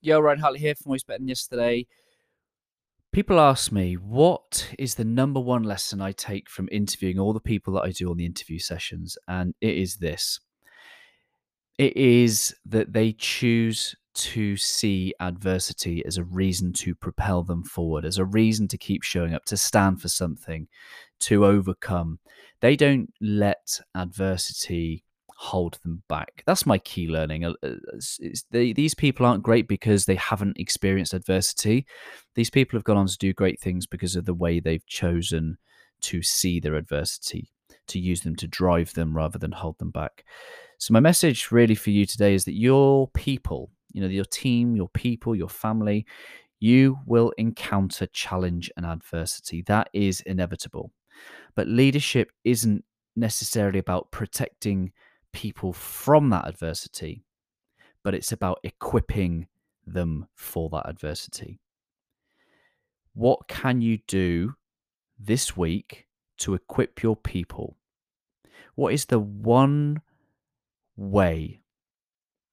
Yo, Ryan Hartley here from Always Than Yesterday. People ask me, what is the number one lesson I take from interviewing all the people that I do on the interview sessions? And it is this it is that they choose to see adversity as a reason to propel them forward, as a reason to keep showing up, to stand for something, to overcome. They don't let adversity hold them back. That's my key learning. Uh, uh, these people aren't great because they haven't experienced adversity. These people have gone on to do great things because of the way they've chosen to see their adversity, to use them to drive them rather than hold them back. So, my message really for you today is that your people, you know, your team, your people, your family, you will encounter challenge and adversity. That is inevitable. But leadership isn't necessarily about protecting people from that adversity, but it's about equipping them for that adversity. What can you do this week to equip your people? What is the one way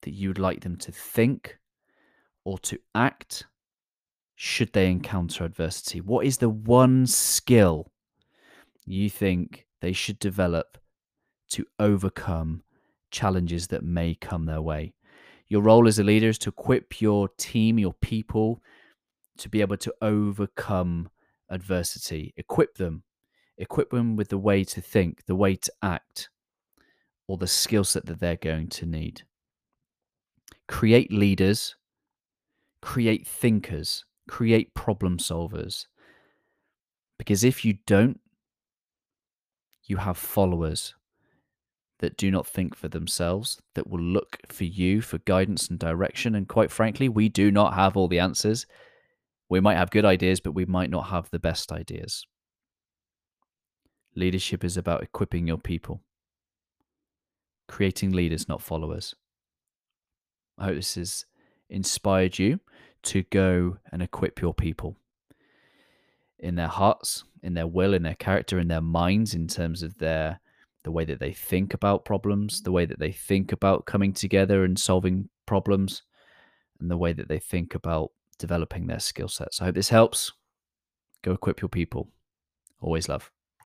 that you would like them to think or to act should they encounter adversity? What is the one skill you think they should develop to overcome challenges that may come their way. Your role as a leader is to equip your team, your people, to be able to overcome adversity, equip them, equip them with the way to think, the way to act, or the skill set that they're going to need. Create leaders, create thinkers, create problem solvers. Because if you don't, you have followers that do not think for themselves, that will look for you for guidance and direction. And quite frankly, we do not have all the answers. We might have good ideas, but we might not have the best ideas. Leadership is about equipping your people, creating leaders, not followers. I hope this has inspired you to go and equip your people in their hearts, in their will, in their character, in their minds, in terms of their the way that they think about problems, mm-hmm. the way that they think about coming together and solving problems, and the way that they think about developing their skill sets. I hope this helps. Go equip your people. Always love.